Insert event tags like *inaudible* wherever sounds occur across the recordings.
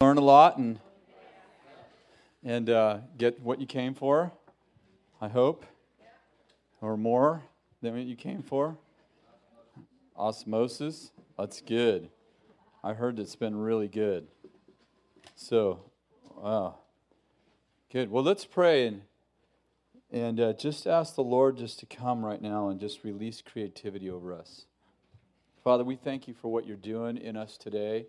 learn a lot and and uh, get what you came for. I hope, or more than what you came for. Osmosis, that's good. I heard it's been really good. So, wow, good. Well, let's pray and and uh, just ask the Lord just to come right now and just release creativity over us. Father, we thank you for what you're doing in us today.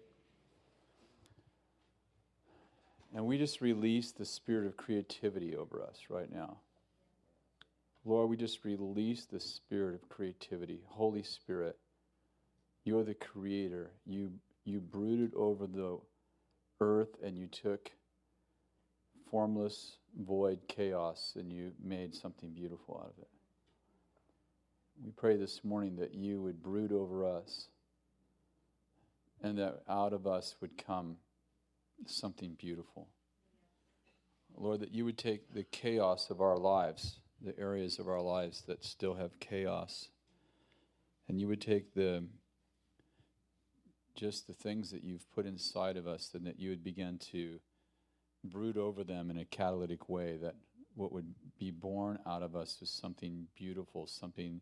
And we just release the spirit of creativity over us right now. Lord, we just release the spirit of creativity. Holy Spirit, you are the creator. You, you brooded over the earth and you took formless, void chaos and you made something beautiful out of it. We pray this morning that you would brood over us and that out of us would come something beautiful. Lord, that you would take the chaos of our lives, the areas of our lives that still have chaos, and you would take the just the things that you've put inside of us, and that you would begin to brood over them in a catalytic way, that what would be born out of us is something beautiful, something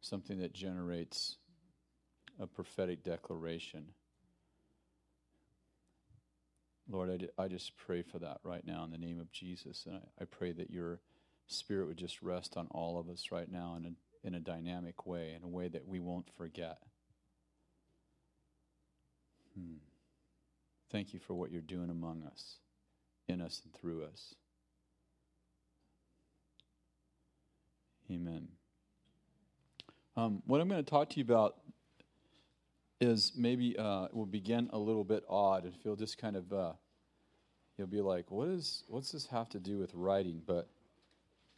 something that generates a prophetic declaration. Lord, I, I just pray for that right now in the name of Jesus. And I, I pray that your spirit would just rest on all of us right now in a, in a dynamic way, in a way that we won't forget. Hmm. Thank you for what you're doing among us, in us, and through us. Amen. Um, what I'm going to talk to you about is maybe uh, will begin a little bit odd, and feel just kind of uh, you'll be like, "What is what's this have to do with writing?" But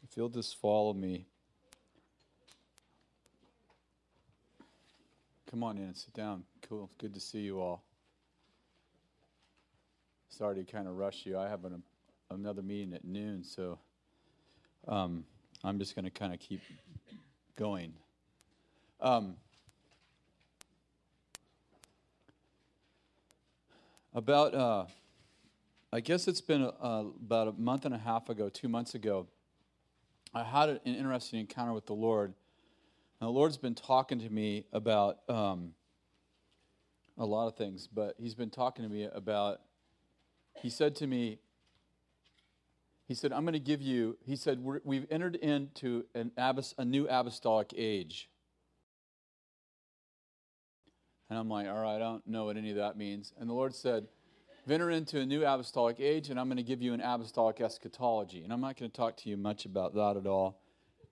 if you'll just follow me, come on in, and sit down. Cool, good to see you all. Sorry to kind of rush you. I have an, another meeting at noon, so um, I'm just going to kind of keep going. Um, about, uh, I guess it's been uh, about a month and a half ago, two months ago, I had an interesting encounter with the Lord. And the Lord's been talking to me about um, a lot of things, but He's been talking to me about, He said to me, He said, I'm going to give you, He said, we have entered into an, a new apostolic age. And I'm like, all right, I don't know what any of that means. And the Lord said, enter into a new apostolic age, and I'm going to give you an apostolic eschatology. And I'm not going to talk to you much about that at all,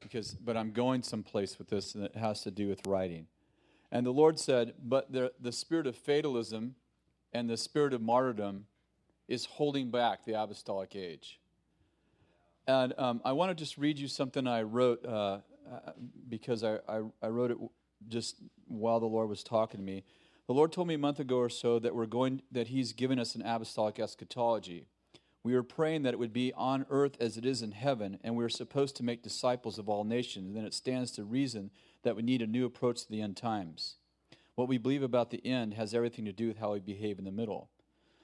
because, but I'm going someplace with this, and it has to do with writing. And the Lord said, but the, the spirit of fatalism and the spirit of martyrdom is holding back the apostolic age. And um, I want to just read you something I wrote uh, uh, because I, I, I wrote it just while the Lord was talking to me. The Lord told me a month ago or so that we're going that He's given us an apostolic eschatology. We were praying that it would be on earth as it is in heaven, and we are supposed to make disciples of all nations. And then it stands to reason that we need a new approach to the end times. What we believe about the end has everything to do with how we behave in the middle.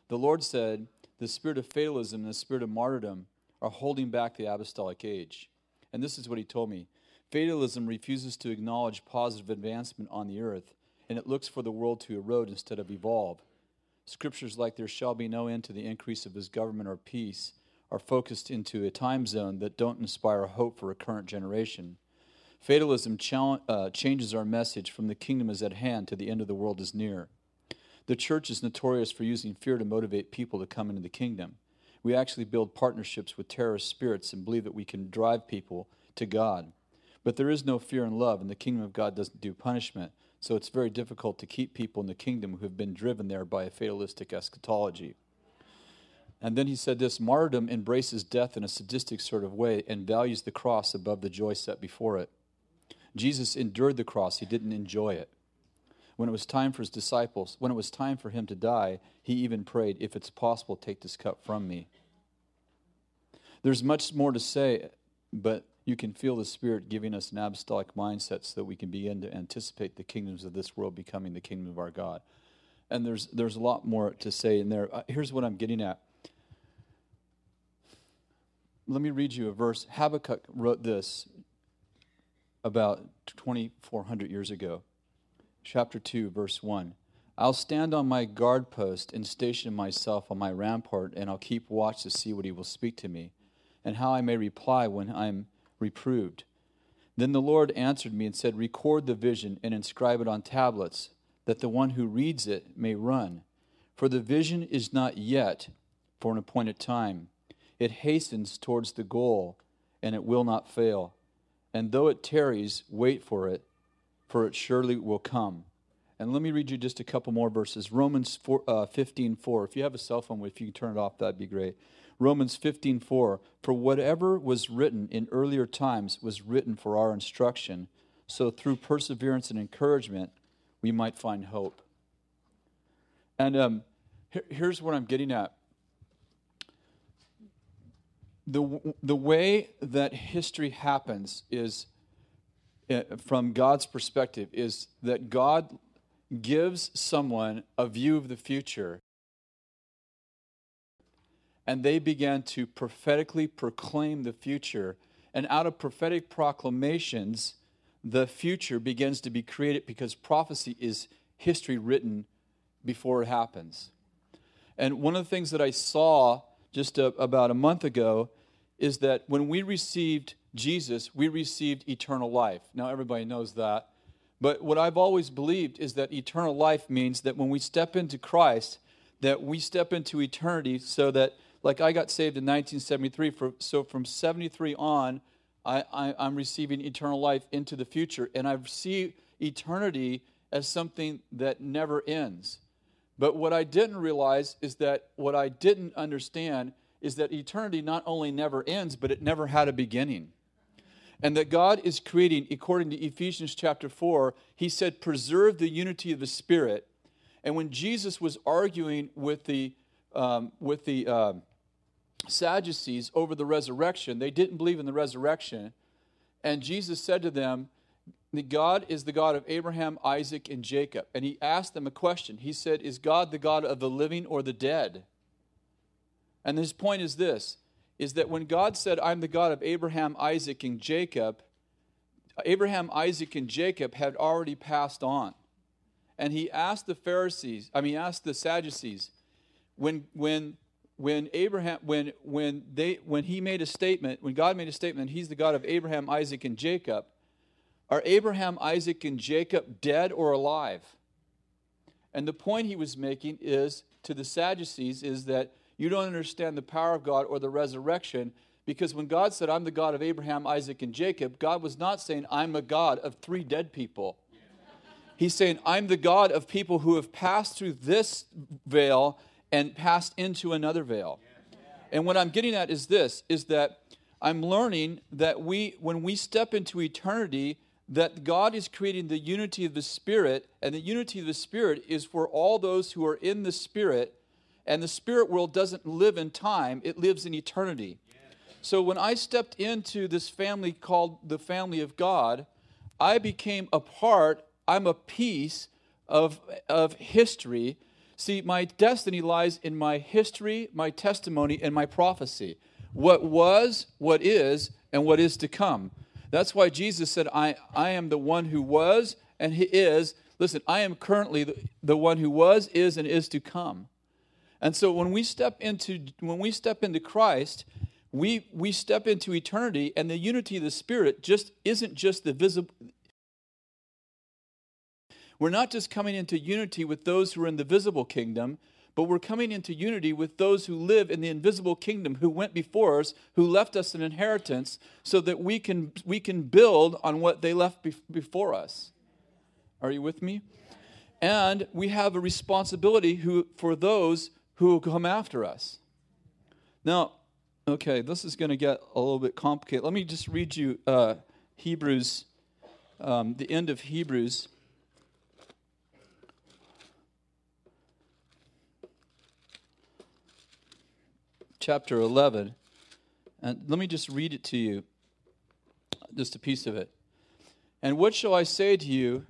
The Lord said, The spirit of fatalism and the spirit of martyrdom are holding back the apostolic age. And this is what He told me Fatalism refuses to acknowledge positive advancement on the earth, and it looks for the world to erode instead of evolve. Scriptures like there shall be no end to the increase of his government or peace are focused into a time zone that don't inspire hope for a current generation. Fatalism uh, changes our message from the kingdom is at hand to the end of the world is near. The church is notorious for using fear to motivate people to come into the kingdom. We actually build partnerships with terrorist spirits and believe that we can drive people to God. But there is no fear in love, and the kingdom of God doesn't do punishment. So it's very difficult to keep people in the kingdom who have been driven there by a fatalistic eschatology. And then he said this martyrdom embraces death in a sadistic sort of way and values the cross above the joy set before it. Jesus endured the cross, he didn't enjoy it. When it was time for his disciples, when it was time for him to die, he even prayed, If it's possible, take this cup from me. There's much more to say, but you can feel the Spirit giving us an apostolic mindset so that we can begin to anticipate the kingdoms of this world becoming the kingdom of our God. and there's there's a lot more to say in there. Uh, here's what I'm getting at. Let me read you a verse. Habakkuk wrote this about 2,400 years ago. Chapter 2, verse 1. I'll stand on my guard post and station myself on my rampart, and I'll keep watch to see what he will speak to me, and how I may reply when I'm reproved. Then the Lord answered me and said, Record the vision and inscribe it on tablets that the one who reads it may run. For the vision is not yet for an appointed time. It hastens towards the goal, and it will not fail. And though it tarries, wait for it, for it surely will come. And let me read you just a couple more verses. Romans 4, uh, 15 4. If you have a cell phone, if you can turn it off, that'd be great. Romans 15 4. For whatever was written in earlier times was written for our instruction, so through perseverance and encouragement, we might find hope. And um, here, here's what I'm getting at. The, the way that history happens is, uh, from God's perspective, is that God gives someone a view of the future and they began to prophetically proclaim the future. And out of prophetic proclamations, the future begins to be created because prophecy is history written before it happens. And one of the things that I saw just a, about a month ago is that when we received Jesus, we received eternal life. Now, everybody knows that. But what I've always believed is that eternal life means that when we step into Christ, that we step into eternity so that, like I got saved in 1973, for, so from 73 on, I, I, am receiving eternal life into the future. And I see eternity as something that never ends. But what I didn't realize is that what I didn't understand is that eternity not only never ends, but it never had a beginning. And that God is creating, according to Ephesians chapter 4, he said, preserve the unity of the Spirit. And when Jesus was arguing with the, um, with the, uh, Sadducees over the resurrection. They didn't believe in the resurrection. And Jesus said to them, God is the God of Abraham, Isaac, and Jacob. And he asked them a question. He said, Is God the God of the living or the dead? And his point is this is that when God said, I'm the God of Abraham, Isaac, and Jacob, Abraham, Isaac, and Jacob had already passed on. And he asked the Pharisees, I mean, asked the Sadducees, when, when when Abraham when when they when he made a statement, when God made a statement, he's the God of Abraham, Isaac, and Jacob, are Abraham, Isaac, and Jacob dead or alive? And the point he was making is to the Sadducees is that you don't understand the power of God or the resurrection because when God said, I'm the God of Abraham, Isaac, and Jacob, God was not saying, I'm a God of three dead people. He's saying, I'm the God of people who have passed through this veil and passed into another veil. And what I'm getting at is this is that I'm learning that we when we step into eternity that God is creating the unity of the spirit and the unity of the spirit is for all those who are in the spirit and the spirit world doesn't live in time, it lives in eternity. So when I stepped into this family called the family of God, I became a part, I'm a piece of, of history See, my destiny lies in my history, my testimony, and my prophecy. What was, what is, and what is to come. That's why Jesus said, I, I am the one who was and he is. Listen, I am currently the, the one who was, is, and is to come. And so when we step into when we step into Christ, we we step into eternity, and the unity of the Spirit just isn't just the visible we're not just coming into unity with those who are in the visible kingdom, but we're coming into unity with those who live in the invisible kingdom, who went before us, who left us an inheritance, so that we can, we can build on what they left be- before us. Are you with me? And we have a responsibility who, for those who will come after us. Now, okay, this is going to get a little bit complicated. Let me just read you uh, Hebrews, um, the end of Hebrews. Chapter 11. And let me just read it to you, just a piece of it. And what shall I say to you?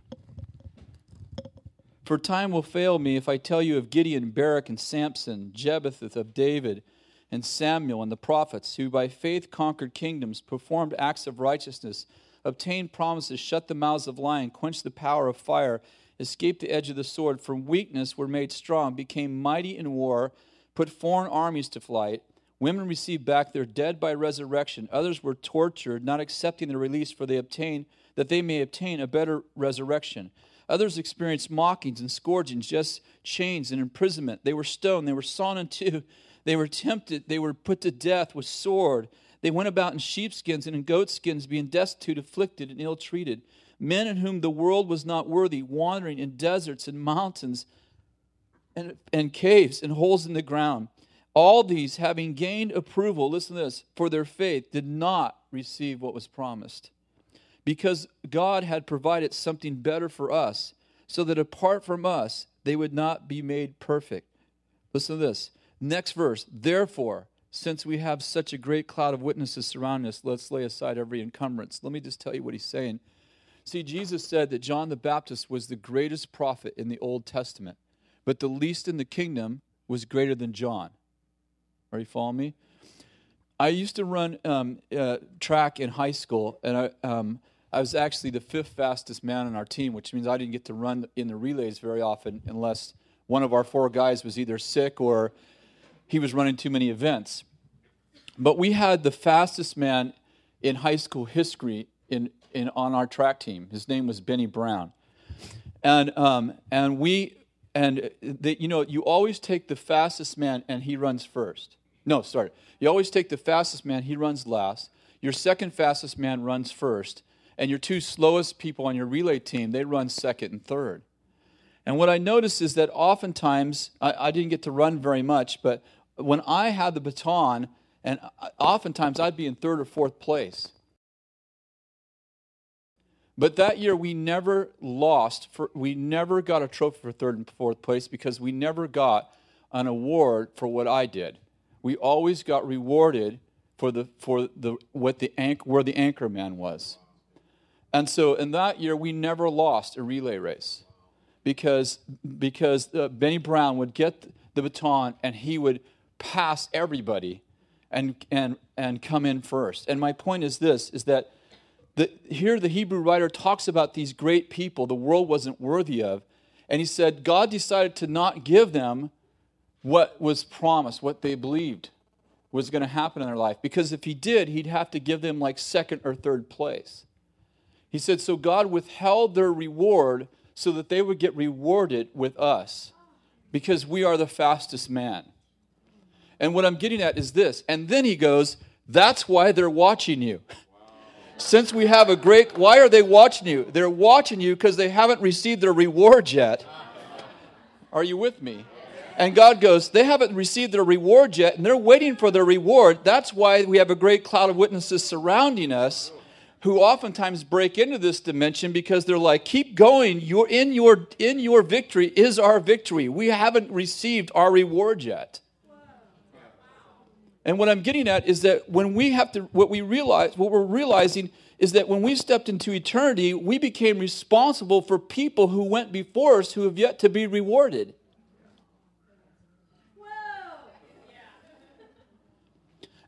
For time will fail me if I tell you of Gideon, Barak, and Samson, Jephthah of David, and Samuel, and the prophets, who by faith conquered kingdoms, performed acts of righteousness, obtained promises, shut the mouths of lions, quenched the power of fire, escaped the edge of the sword, from weakness were made strong, became mighty in war, put foreign armies to flight. Women received back their dead by resurrection. Others were tortured, not accepting their release, for they obtained that they may obtain a better resurrection. Others experienced mockings and scourgings, just chains and imprisonment. They were stoned, they were sawn in two, *laughs* they were tempted, they were put to death with sword. They went about in sheepskins and in goatskins, being destitute, afflicted, and ill treated. Men in whom the world was not worthy, wandering in deserts and mountains and, and caves and holes in the ground. All these, having gained approval, listen to this, for their faith, did not receive what was promised because God had provided something better for us, so that apart from us, they would not be made perfect. Listen to this. Next verse. Therefore, since we have such a great cloud of witnesses surrounding us, let's lay aside every encumbrance. Let me just tell you what he's saying. See, Jesus said that John the Baptist was the greatest prophet in the Old Testament, but the least in the kingdom was greater than John. Are you following me? I used to run um, uh, track in high school, and I, um, I was actually the fifth fastest man on our team, which means I didn't get to run in the relays very often unless one of our four guys was either sick or he was running too many events. But we had the fastest man in high school history in, in, on our track team. His name was Benny Brown. And, um, and we, and the, you know, you always take the fastest man and he runs first. No, sorry. You always take the fastest man, he runs last. Your second fastest man runs first and your two slowest people on your relay team, they run second and third. And what I noticed is that oftentimes, I, I didn't get to run very much, but when I had the baton, and uh, oftentimes I'd be in third or fourth place. But that year we never lost, for, we never got a trophy for third and fourth place because we never got an award for what I did. We always got rewarded for the for the what the anch, where the anchor man was. And so in that year, we never lost a relay race because, because uh, Benny Brown would get the baton and he would pass everybody and, and, and come in first. And my point is this, is that the, here the Hebrew writer talks about these great people the world wasn't worthy of. And he said God decided to not give them what was promised, what they believed was going to happen in their life. Because if he did, he'd have to give them like second or third place. He said, So God withheld their reward so that they would get rewarded with us because we are the fastest man. And what I'm getting at is this. And then he goes, That's why they're watching you. *laughs* Since we have a great, why are they watching you? They're watching you because they haven't received their reward yet. Are you with me? And God goes, They haven't received their reward yet, and they're waiting for their reward. That's why we have a great cloud of witnesses surrounding us who oftentimes break into this dimension because they're like keep going you're in your in your victory is our victory we haven't received our reward yet and what i'm getting at is that when we have to what we realize what we're realizing is that when we stepped into eternity we became responsible for people who went before us who have yet to be rewarded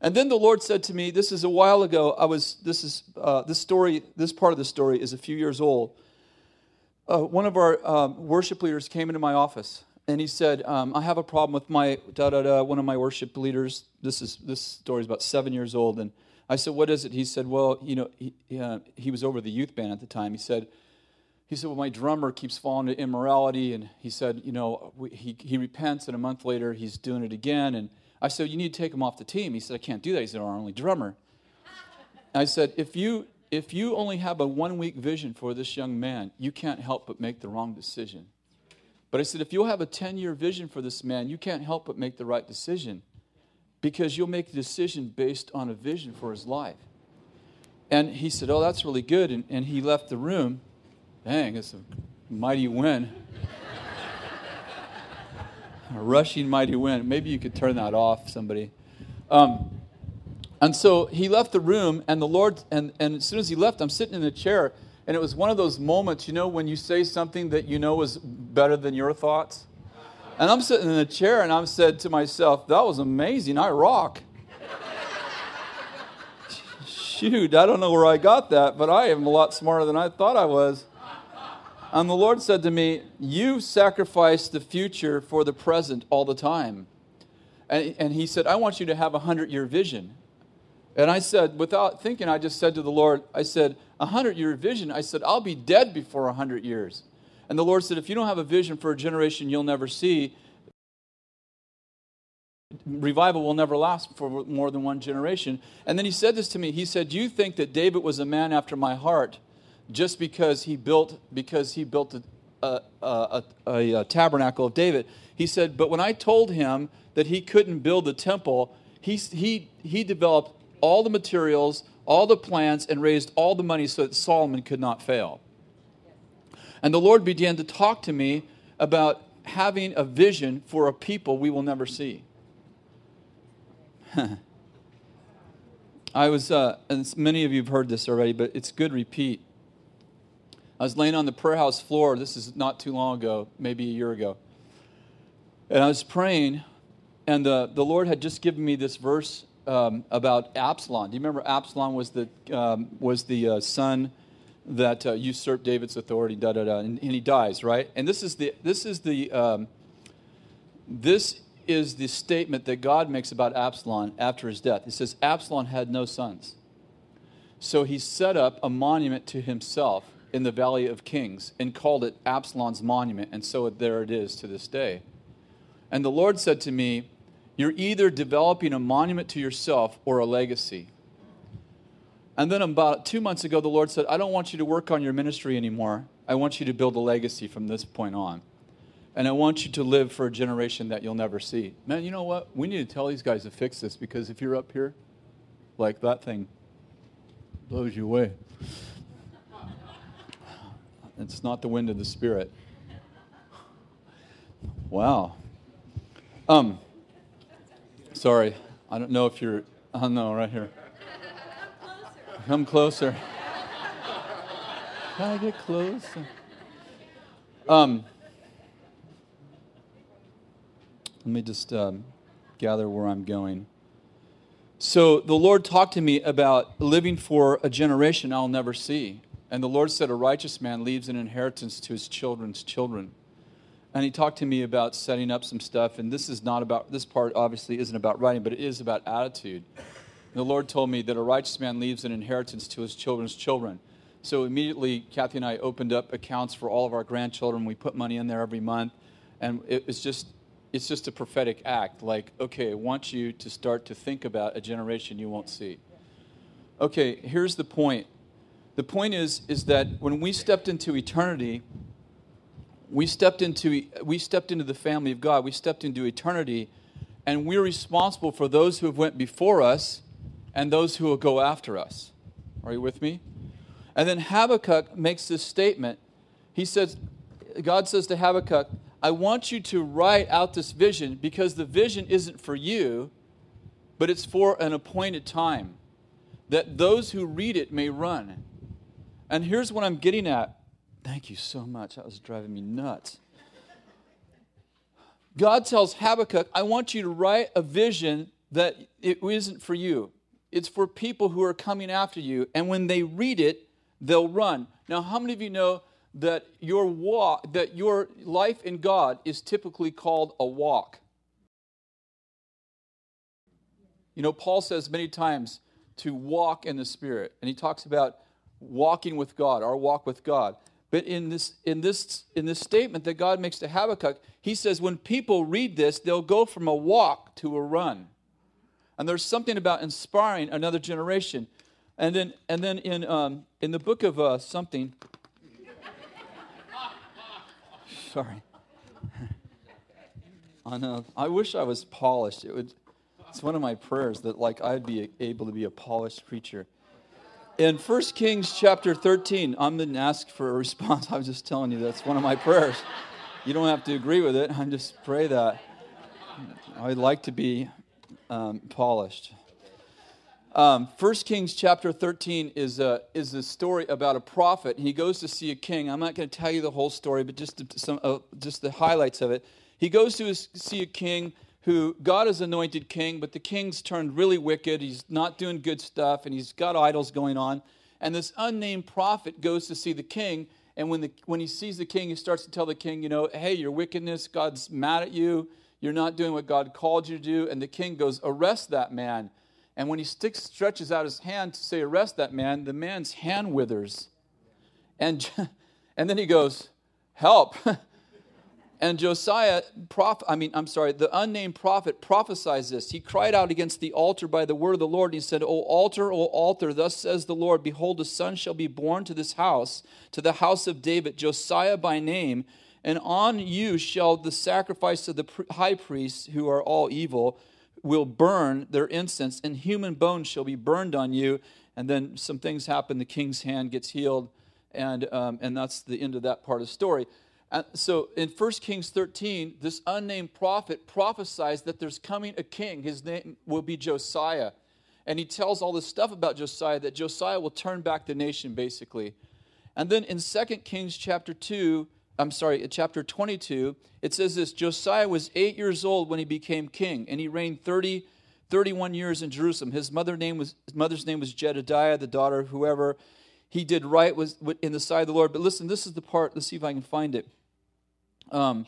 And then the Lord said to me, this is a while ago. I was, this is, uh, this story, this part of the story is a few years old. Uh, one of our um, worship leaders came into my office and he said, um, I have a problem with my, da da da, one of my worship leaders. This is, this story is about seven years old. And I said, what is it? He said, well, you know, he, uh, he was over the youth band at the time. He said, he said, well, my drummer keeps falling to immorality. And he said, you know, he, he repents and a month later he's doing it again. And I said, You need to take him off the team. He said, I can't do that. He said, Our only drummer. I said, if you, if you only have a one week vision for this young man, you can't help but make the wrong decision. But I said, if you'll have a 10 year vision for this man, you can't help but make the right decision because you'll make a decision based on a vision for his life. And he said, Oh, that's really good. And, and he left the room. Dang, it's a mighty win *laughs* a rushing mighty wind. Maybe you could turn that off, somebody. Um, and so he left the room, and the Lord, and, and as soon as he left, I'm sitting in the chair, and it was one of those moments, you know, when you say something that you know is better than your thoughts? And I'm sitting in a chair and I'm said to myself, that was amazing. I rock. Shoot, I don't know where I got that, but I am a lot smarter than I thought I was. And the Lord said to me, You sacrifice the future for the present all the time. And, and He said, I want you to have a hundred year vision. And I said, without thinking, I just said to the Lord, I said, a hundred year vision. I said, I'll be dead before a hundred years. And the Lord said, If you don't have a vision for a generation you'll never see, revival will never last for more than one generation. And then he said this to me. He said, "You think that David was a man after my heart just because he built because he built a, a, a, a, tabernacle of David?" He said, "But when I told him that he couldn't build the temple, he he he developed all the materials, all the plans, and raised all the money so that Solomon could not fail." And the Lord began to talk to me about having a vision for a people we will never see. *laughs* I was, uh, and many of you have heard this already, but it's good repeat. I was laying on the prayer house floor. This is not too long ago, maybe a year ago. And I was praying, and the, the Lord had just given me this verse um, about Absalom. Do you remember Absalom was the, um, was the uh, son that uh, usurped David's authority, da da da, and, and, he dies, right? And this is the this is the um, this is the statement that God makes about Absalom after his death. He says Absalom had no sons, so he set up a monument to himself in the Valley of Kings and called it Absalom's monument, and so there it is to this day. And the Lord said to me, "You're either developing a monument to yourself or a legacy." And then about two months ago, the Lord said, I don't want you to work on your ministry anymore. I want you to build a legacy from this point on. And I want you to live for a generation that you'll never see. Man, you know what? We need to tell these guys to fix this because if you're up here, like that thing blows you away. It's not the wind of the Spirit. Wow. Um, sorry. I don't know if you're, oh no, right here. Come closer. Can I get closer? Um, let me just um, gather where I'm going. So the Lord talked to me about living for a generation I'll never see. And the Lord said, A righteous man leaves an inheritance to his children's children. And he talked to me about setting up some stuff. And this is not about, this part obviously isn't about writing, but it is about attitude the Lord told me that a righteous man leaves an inheritance to his children's children. So immediately, Kathy and I opened up accounts for all of our grandchildren. We put money in there every month, and it's just it's just a prophetic act. Like, okay, I want you to start to think about a generation you won't see. Okay, here's the point. The point is is that when we stepped into eternity, we stepped into we stepped into the family of God. We stepped into eternity, and we're responsible for those who have went before us and those who will go after us. Are you with me? And then Habakkuk makes this statement. He says, God says to Habakkuk, I want you to write out this vision because the vision isn't for you, but it's for an appointed time, that those who read it may run. And here's what I'm getting at. Thank you so much. That was driving me nuts. God tells Habakkuk, I want you to write a vision that it isn't for you. It's for people who are coming after you. And when they read it, they'll run. Now, how many of you know that your walk, that your life in God is typically called a walk? You know, Paul says many times to walk in the Spirit, and he talks about walking with God, our walk with God. But in this, in this, in this statement that God makes to Habakkuk, he says when people read this, they'll go from a walk to a run. And there's something about inspiring another generation. And then, and then in, um, in the book of uh, something, *laughs* sorry. *laughs* I know. I wish I was polished. It would. It's one of my prayers that like I'd be able to be a polished preacher. In 1 Kings chapter 13, I'm to ask for a response. *laughs* I was just telling you that's one of my prayers. You don't have to agree with it. I just pray that. I'd like to be um, polished. Um, 1 Kings chapter 13 is a, is a story about a prophet. He goes to see a king. I'm not going to tell you the whole story, but just, some, uh, just the highlights of it. He goes to see a king who God has anointed king, but the king's turned really wicked. He's not doing good stuff, and he's got idols going on. And this unnamed prophet goes to see the king, and when, the, when he sees the king, he starts to tell the king, you know, hey, your wickedness, God's mad at you. You're not doing what God called you to do. And the king goes, arrest that man. And when he sticks, stretches out his hand to say, arrest that man, the man's hand withers. And, *laughs* and then he goes, help. *laughs* And Josiah, I mean, I'm sorry, the unnamed prophet prophesies this. He cried out against the altar by the word of the Lord. And he said, O altar, O altar, thus says the Lord, Behold, a son shall be born to this house, to the house of David, Josiah by name. And on you shall the sacrifice of the high priests, who are all evil, will burn their incense, and human bones shall be burned on you. And then some things happen. The king's hand gets healed, and, um, and that's the end of that part of the story. And so in 1 Kings 13, this unnamed prophet prophesies that there's coming a king. His name will be Josiah. And he tells all this stuff about Josiah that Josiah will turn back the nation, basically. And then in 2 Kings chapter 2, I'm sorry, chapter 22, it says this Josiah was eight years old when he became king, and he reigned 30, 31 years in Jerusalem. His mother name was, his mother's name was Jedediah, the daughter of whoever. He did right was in the sight of the Lord. But listen, this is the part, let's see if I can find it um,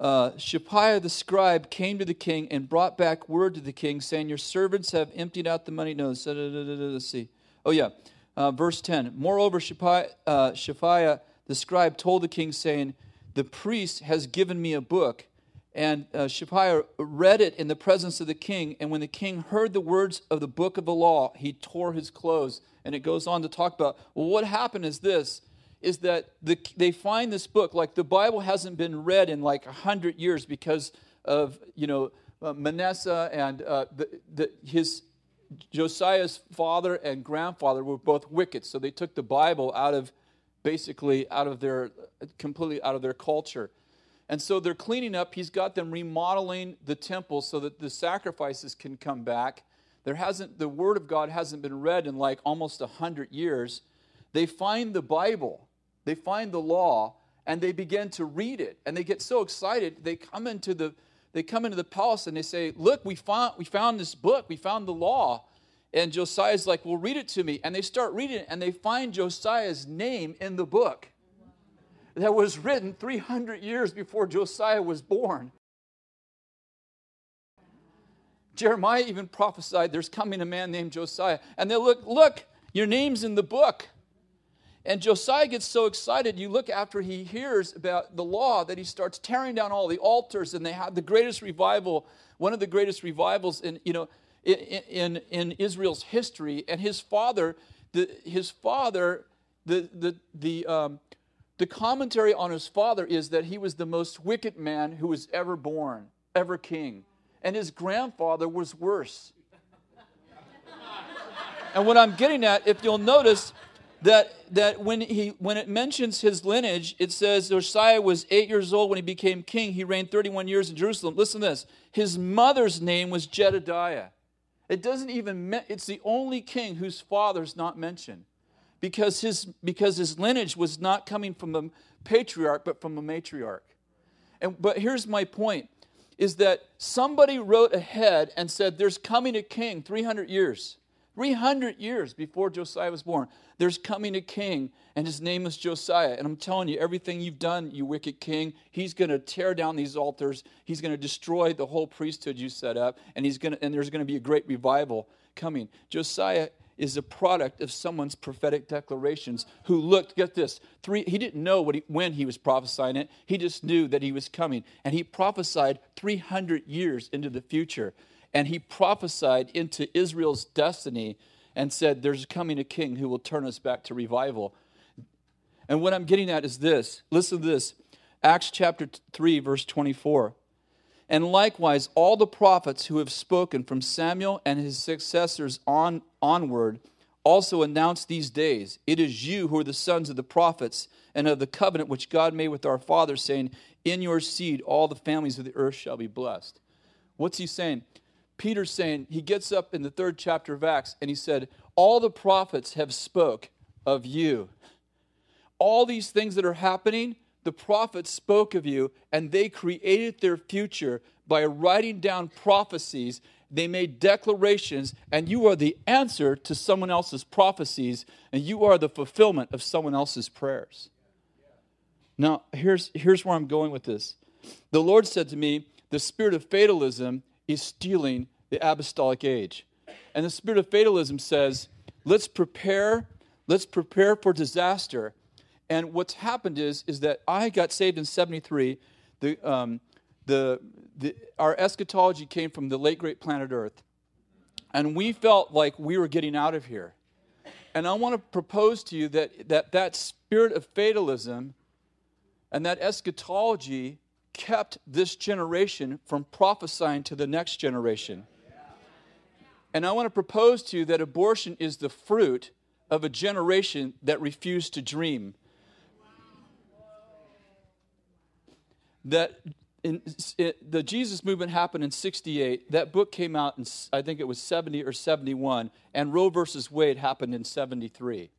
uh, Shapaiah the scribe came to the king and brought back word to the king, saying, Your servants have emptied out the money. No, let's see. Oh, yeah. Uh, verse 10. Moreover, Shapaiah, uh, Shaphiah the scribe told the king, saying, The priest has given me a book. And uh, Shapaiah read it in the presence of the king. And when the king heard the words of the book of the law, he tore his clothes. And it goes on to talk about, well, what happened is this is that the, they find this book, like the Bible hasn't been read in like a 100 years because of, you know, uh, Manasseh and uh, the, the, his Josiah's father and grandfather were both wicked. So they took the Bible out of basically out of their completely out of their culture. And so they're cleaning up. He's got them remodeling the temple so that the sacrifices can come back. There hasn't the word of God hasn't been read in like almost a hundred years. They find the Bible they find the law and they begin to read it and they get so excited they come into the they come into the palace and they say look we found we found this book. We found the law. And josiah's like well read it to me. And they start reading it and they find josiah's name in the book that was written 300 years before josiah was born. Jeremiah even prophesied there's coming a man named josiah. And they look look your name's in the book and Josiah gets so excited. You look after he hears about the law that he starts tearing down all the altars, and they have the greatest revival, one of the greatest revivals in you know in in, in Israel's history. And his father, the, his father, the the the um, the commentary on his father is that he was the most wicked man who was ever born, ever king, and his grandfather was worse. and what I'm getting at, if you'll notice that, that when, he, when it mentions his lineage, it says Josiah was eight years old when he became king. He reigned 31 years in Jerusalem. Listen to this. His mother's name was Jedediah. It doesn't even, it's the only king whose father's not mentioned because his, because his lineage was not coming from a patriarch, but from a matriarch. And, but here's my point is that somebody wrote ahead and said, There's coming a king 300 years. 300 years before Josiah was born, there's coming a king, and his name is Josiah. And I'm telling you, everything you've done, you wicked king, he's going to tear down these altars. He's going to destroy the whole priesthood you set up, and, he's gonna, and there's going to be a great revival coming. Josiah is a product of someone's prophetic declarations who looked, get this, three, he didn't know what he, when he was prophesying it. He just knew that he was coming. And he prophesied 300 years into the future and he prophesied into Israel's destiny and said, There's coming a king who will turn us back to revival. And what I'm getting at is this listen to this Acts chapter 3, verse 24. And likewise, all the prophets who have spoken from Samuel and his successors on, onward also announce these days it is you who are the sons of the prophets and of the covenant which God made with our fathers, saying, In your seed all the families of the earth shall be blessed. What's he saying? Peter's saying, he gets up in the third chapter of Acts and he said, All the prophets have spoke of you. All these things that are happening, the prophets spoke of you, and they created their future by writing down prophecies. They made declarations, and you are the answer to someone else's prophecies, and you are the fulfillment of someone else's prayers. Now, here's, here's where I'm going with this. The Lord said to me, The spirit of fatalism is stealing the apostolic age. And the spirit of fatalism says, Let's prepare, let's prepare for disaster and what's happened is, is that I got saved in 73. The, um, the, the, our eschatology came from the late great planet Earth. And we felt like we were getting out of here. And I want to propose to you that that, that spirit of fatalism and that eschatology kept this generation from prophesying to the next generation. And I want to propose to you that abortion is the fruit of a generation that refused to dream. that in, it, the Jesus movement happened in 68. That book came out in, I think it was 70 or 71, and Roe versus Wade happened in 73.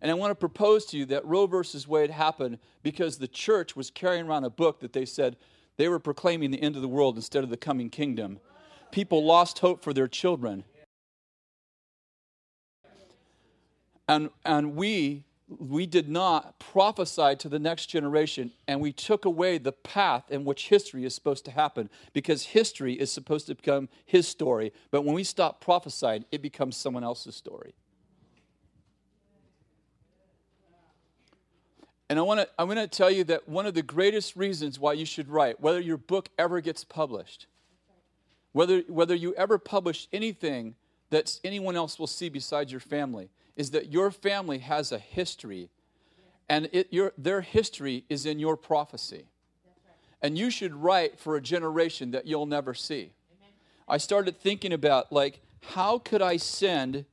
And I want to propose to you that Roe versus Wade happened because the church was carrying around a book that they said they were proclaiming the end of the world instead of the coming kingdom. People lost hope for their children. And, and we we did not prophesy to the next generation and we took away the path in which history is supposed to happen because history is supposed to become his story but when we stop prophesying it becomes someone else's story and i want to i'm going to tell you that one of the greatest reasons why you should write whether your book ever gets published whether whether you ever publish anything that anyone else will see besides your family is that your family has a history, and it, your, their history is in your prophecy. And you should write for a generation that you'll never see. I started thinking about, like, how could I send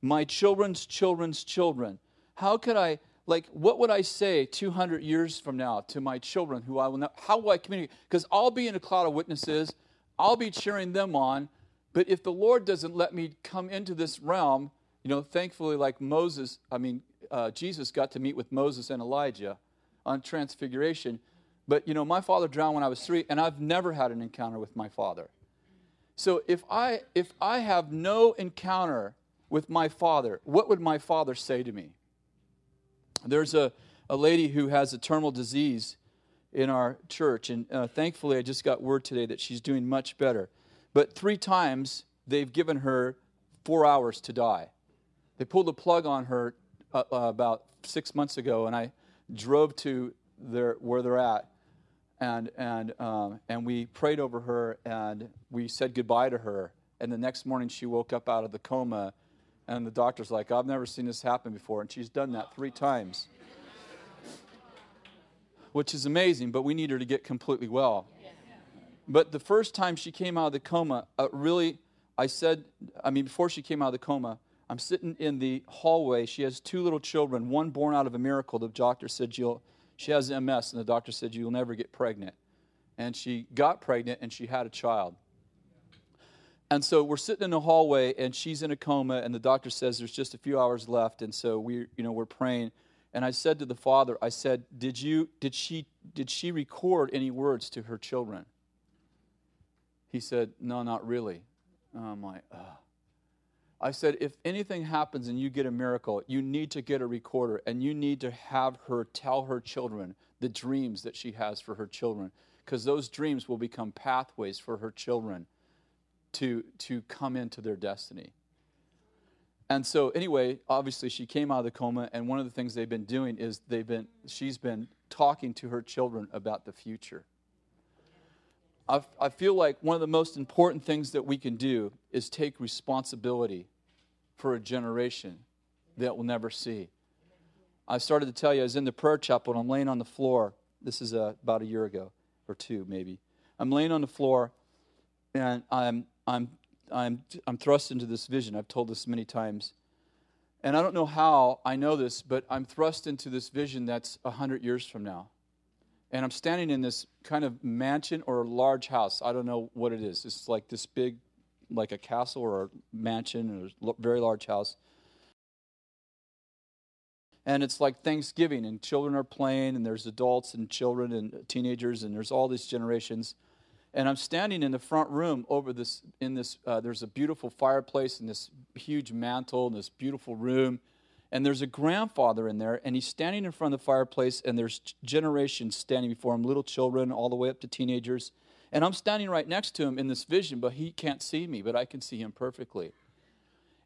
my children's children's children? How could I, like, what would I say 200 years from now to my children who I will know? How will I communicate? Because I'll be in a cloud of witnesses, I'll be cheering them on, but if the Lord doesn't let me come into this realm, you know, thankfully, like Moses, I mean, uh, Jesus got to meet with Moses and Elijah on Transfiguration. But, you know, my father drowned when I was three, and I've never had an encounter with my father. So if I, if I have no encounter with my father, what would my father say to me? There's a, a lady who has a terminal disease in our church, and uh, thankfully, I just got word today that she's doing much better. But three times they've given her four hours to die. They pulled the plug on her uh, uh, about six months ago, and I drove to their, where they're at, and, and, um, and we prayed over her, and we said goodbye to her. And the next morning, she woke up out of the coma, and the doctor's like, I've never seen this happen before. And she's done that three times, which is amazing, but we need her to get completely well. But the first time she came out of the coma, uh, really, I said, I mean, before she came out of the coma, I'm sitting in the hallway. She has two little children, one born out of a miracle. The doctor said you'll, she has MS, and the doctor said you'll never get pregnant. And she got pregnant and she had a child. And so we're sitting in the hallway and she's in a coma and the doctor says there's just a few hours left and so we you know we're praying and I said to the father I said did you did she did she record any words to her children? He said no not really. And I'm like Ugh. I said, if anything happens and you get a miracle, you need to get a recorder and you need to have her tell her children the dreams that she has for her children, because those dreams will become pathways for her children to, to come into their destiny. And so, anyway, obviously, she came out of the coma, and one of the things they've been doing is they've been, she's been talking to her children about the future. I, I feel like one of the most important things that we can do is take responsibility for a generation that we'll never see. I started to tell you, I was in the prayer chapel and I'm laying on the floor. This is uh, about a year ago, or two maybe. I'm laying on the floor and I'm, I'm, I'm, I'm thrust into this vision. I've told this many times. And I don't know how I know this, but I'm thrust into this vision that's 100 years from now and I'm standing in this kind of mansion or large house. I don't know what it is. It's like this big like a castle or a mansion or a very large house. And it's like Thanksgiving, and children are playing, and there's adults and children and teenagers, and there's all these generations. And I'm standing in the front room over this, in this, uh, there's a beautiful fireplace and this huge mantle and this beautiful room. And there's a grandfather in there, and he's standing in front of the fireplace, and there's generations standing before him, little children, all the way up to teenagers. And I'm standing right next to him in this vision, but he can't see me, but I can see him perfectly.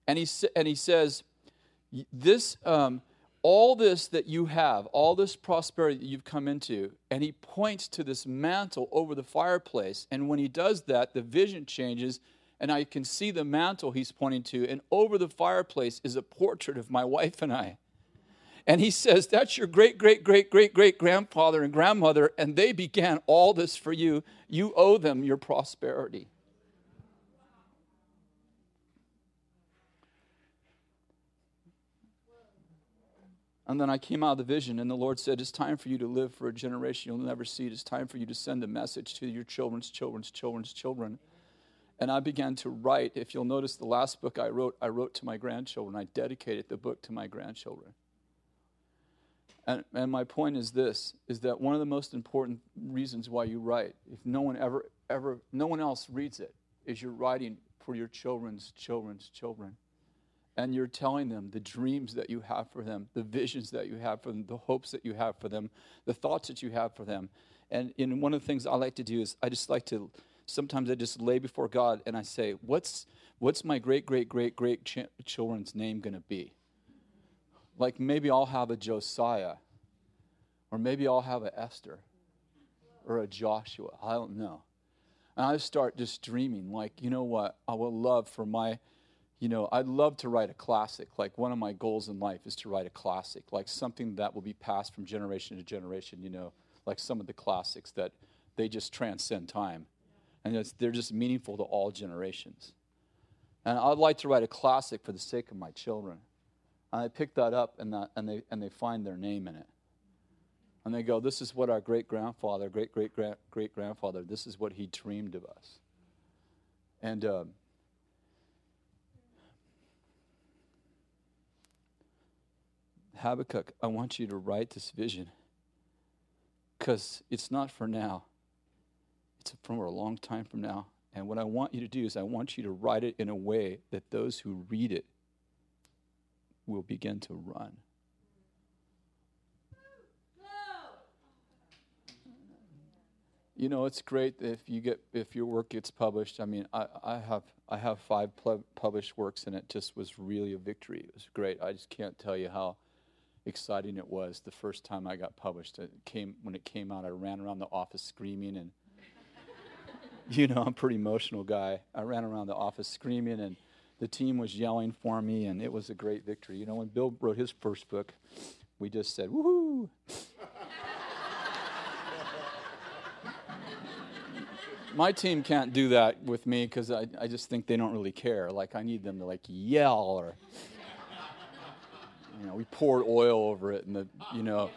And he, and he says, This, um, all this that you have, all this prosperity that you've come into, and he points to this mantle over the fireplace. And when he does that, the vision changes, and I can see the mantle he's pointing to. And over the fireplace is a portrait of my wife and I. And he says, That's your great, great, great, great, great grandfather and grandmother, and they began all this for you. You owe them your prosperity. And then I came out of the vision, and the Lord said, It's time for you to live for a generation you'll never see. It's time for you to send a message to your children's children's children's children. And I began to write. If you'll notice, the last book I wrote, I wrote to my grandchildren. I dedicated the book to my grandchildren. And, and my point is this is that one of the most important reasons why you write, if no one ever, ever, no one else reads it, is you're writing for your children's children's children and you're telling them the dreams that you have for them, the visions that you have for them, the hopes that you have for them, the thoughts that you have for them. And in one of the things I like to do is I just like to sometimes I just lay before God and I say, "What's what's my great great great great ch- children's name going to be?" Like maybe I'll have a Josiah or maybe I'll have a Esther or a Joshua. I don't know. And I start just dreaming like, you know what? I would love for my you know, I'd love to write a classic. Like one of my goals in life is to write a classic, like something that will be passed from generation to generation, you know, like some of the classics that they just transcend time. And they're just meaningful to all generations. And I'd like to write a classic for the sake of my children. And I pick that up and, that, and, they, and they find their name in it. And they go, This is what our great grandfather, great great great grandfather, this is what he dreamed of us. And um, Habakkuk, I want you to write this vision because it's not for now, it's for a long time from now. And what I want you to do is, I want you to write it in a way that those who read it will begin to run. You know, it's great if you get if your work gets published. I mean, I, I have I have five published works, and it just was really a victory. It was great. I just can't tell you how exciting it was the first time I got published. It came when it came out. I ran around the office screaming, and *laughs* you know I'm a pretty emotional guy. I ran around the office screaming, and the team was yelling for me, and it was a great victory. You know, when Bill wrote his first book, we just said woohoo. *laughs* My team can't do that with me because I, I just think they don't really care. Like I need them to like yell or you know, we poured oil over it in the, you know,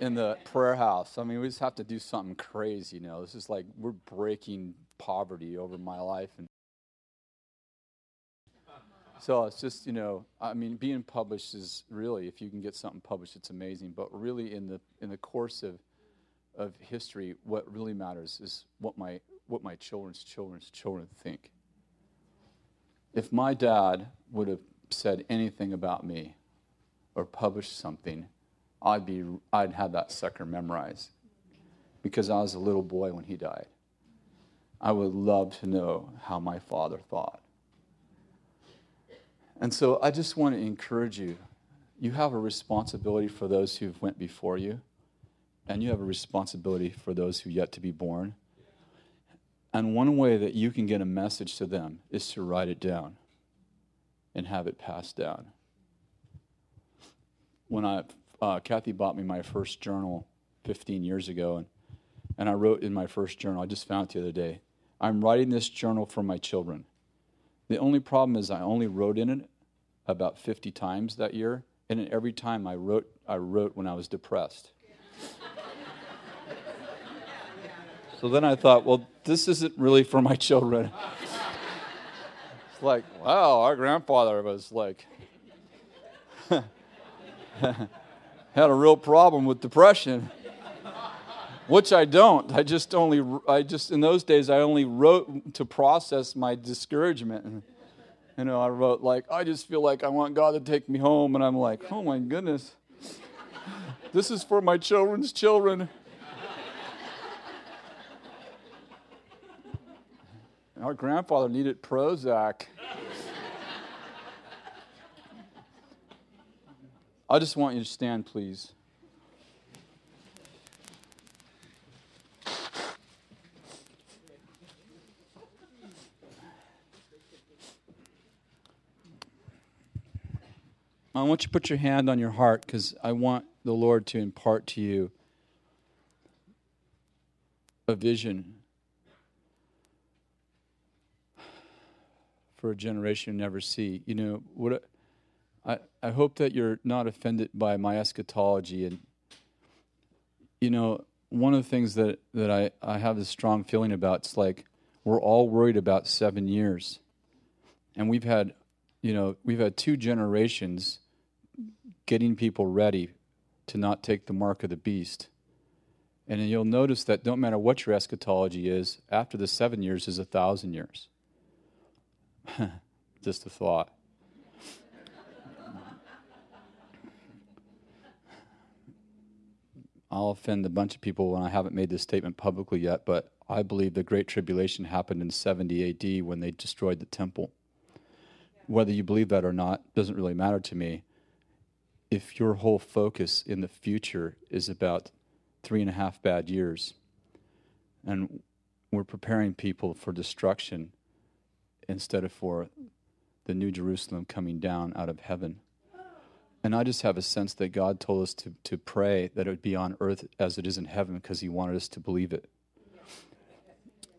in the prayer house. I mean, we just have to do something crazy, you know. This is like we're breaking poverty over my life and so it's just, you know, I mean, being published is really, if you can get something published, it's amazing. But really, in the in the course of of history, what really matters is what my what my children's children's children think. If my dad would have said anything about me, or publish something, I'd, be, I'd have that sucker memorized because I was a little boy when he died. I would love to know how my father thought. And so I just want to encourage you. You have a responsibility for those who've went before you, and you have a responsibility for those who yet to be born. And one way that you can get a message to them is to write it down and have it passed down when I uh, Kathy bought me my first journal 15 years ago, and and I wrote in my first journal. I just found it the other day. I'm writing this journal for my children. The only problem is I only wrote in it about 50 times that year, and every time I wrote, I wrote when I was depressed. so then I thought, well, this isn't really for my children. It's like, wow, our grandfather was like, *laughs* *laughs* had a real problem with depression which I don't. I just only, I just, in those days, I only wrote to process my discouragement. And, you know, I wrote, like, I just feel like I want God to take me home. And I'm like, oh my goodness, this is for my children's children. Our grandfather needed Prozac. I just want you to stand, please. I want you to put your hand on your heart because I want the Lord to impart to you a vision for a generation you never see. You know, what I, I hope that you're not offended by my eschatology. And, you know, one of the things that, that I, I have this strong feeling about, it's like we're all worried about seven years. And we've had, you know, we've had two generations getting people ready to not take the mark of the beast. And you'll notice that don't matter what your eschatology is, after the seven years is a thousand years. *laughs* Just a thought. I'll offend a bunch of people when I haven't made this statement publicly yet, but I believe the Great Tribulation happened in 70 AD when they destroyed the temple. Whether you believe that or not doesn't really matter to me if your whole focus in the future is about three and a half bad years and we're preparing people for destruction instead of for the new Jerusalem coming down out of heaven. And I just have a sense that God told us to, to pray that it would be on earth as it is in heaven because He wanted us to believe it.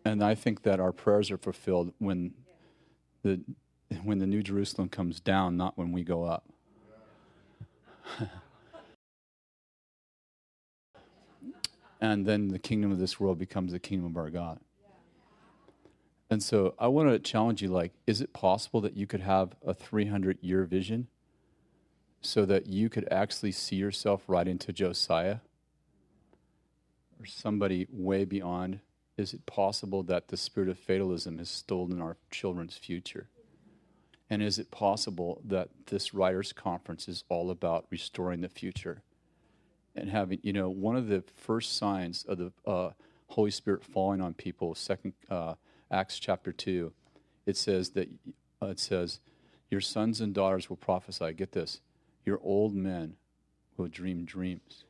And I think that our prayers are fulfilled when the, when the new Jerusalem comes down, not when we go up. *laughs* and then the kingdom of this world becomes the kingdom of our God. And so I want to challenge you like, is it possible that you could have a 300 year vision so that you could actually see yourself right into Josiah or somebody way beyond? Is it possible that the spirit of fatalism has stolen our children's future? And is it possible that this writers' conference is all about restoring the future and having, you know, one of the first signs of the uh, Holy Spirit falling on people, Second uh, Acts chapter two, it says that uh, it says, "Your sons and daughters will prophesy." Get this, your old men will dream dreams.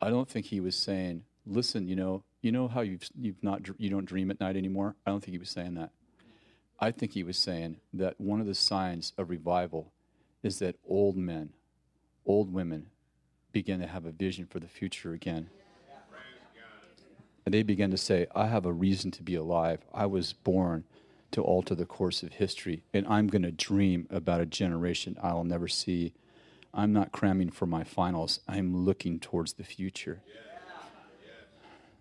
I don't think he was saying, "Listen, you know, you know how you've you've not you don't dream at night anymore." I don't think he was saying that. I think he was saying that one of the signs of revival is that old men, old women begin to have a vision for the future again. And they begin to say, I have a reason to be alive. I was born to alter the course of history, and I'm going to dream about a generation I'll never see. I'm not cramming for my finals, I'm looking towards the future.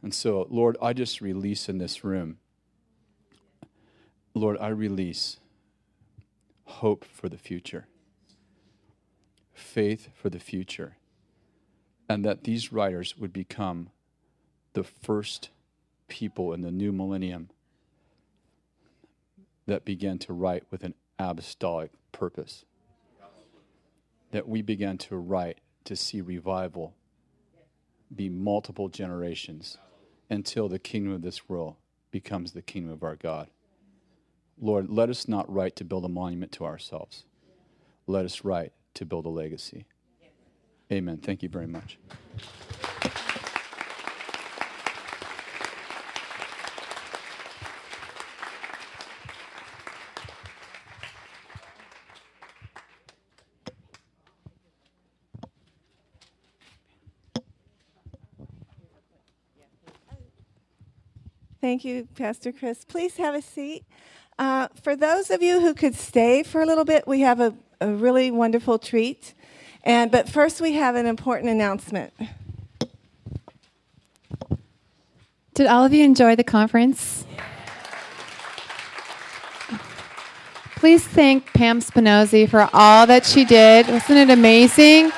And so, Lord, I just release in this room Lord, I release hope for the future, faith for the future, and that these writers would become the first people in the new millennium that began to write with an apostolic purpose. That we began to write to see revival be multiple generations until the kingdom of this world becomes the kingdom of our God. Lord, let us not write to build a monument to ourselves. Let us write to build a legacy. Amen. Thank you very much. Thank you, Pastor Chris. Please have a seat. Uh, for those of you who could stay for a little bit, we have a, a really wonderful treat. And but first, we have an important announcement. Did all of you enjoy the conference? Please thank Pam Spinozzi for all that she did. Wasn't it amazing?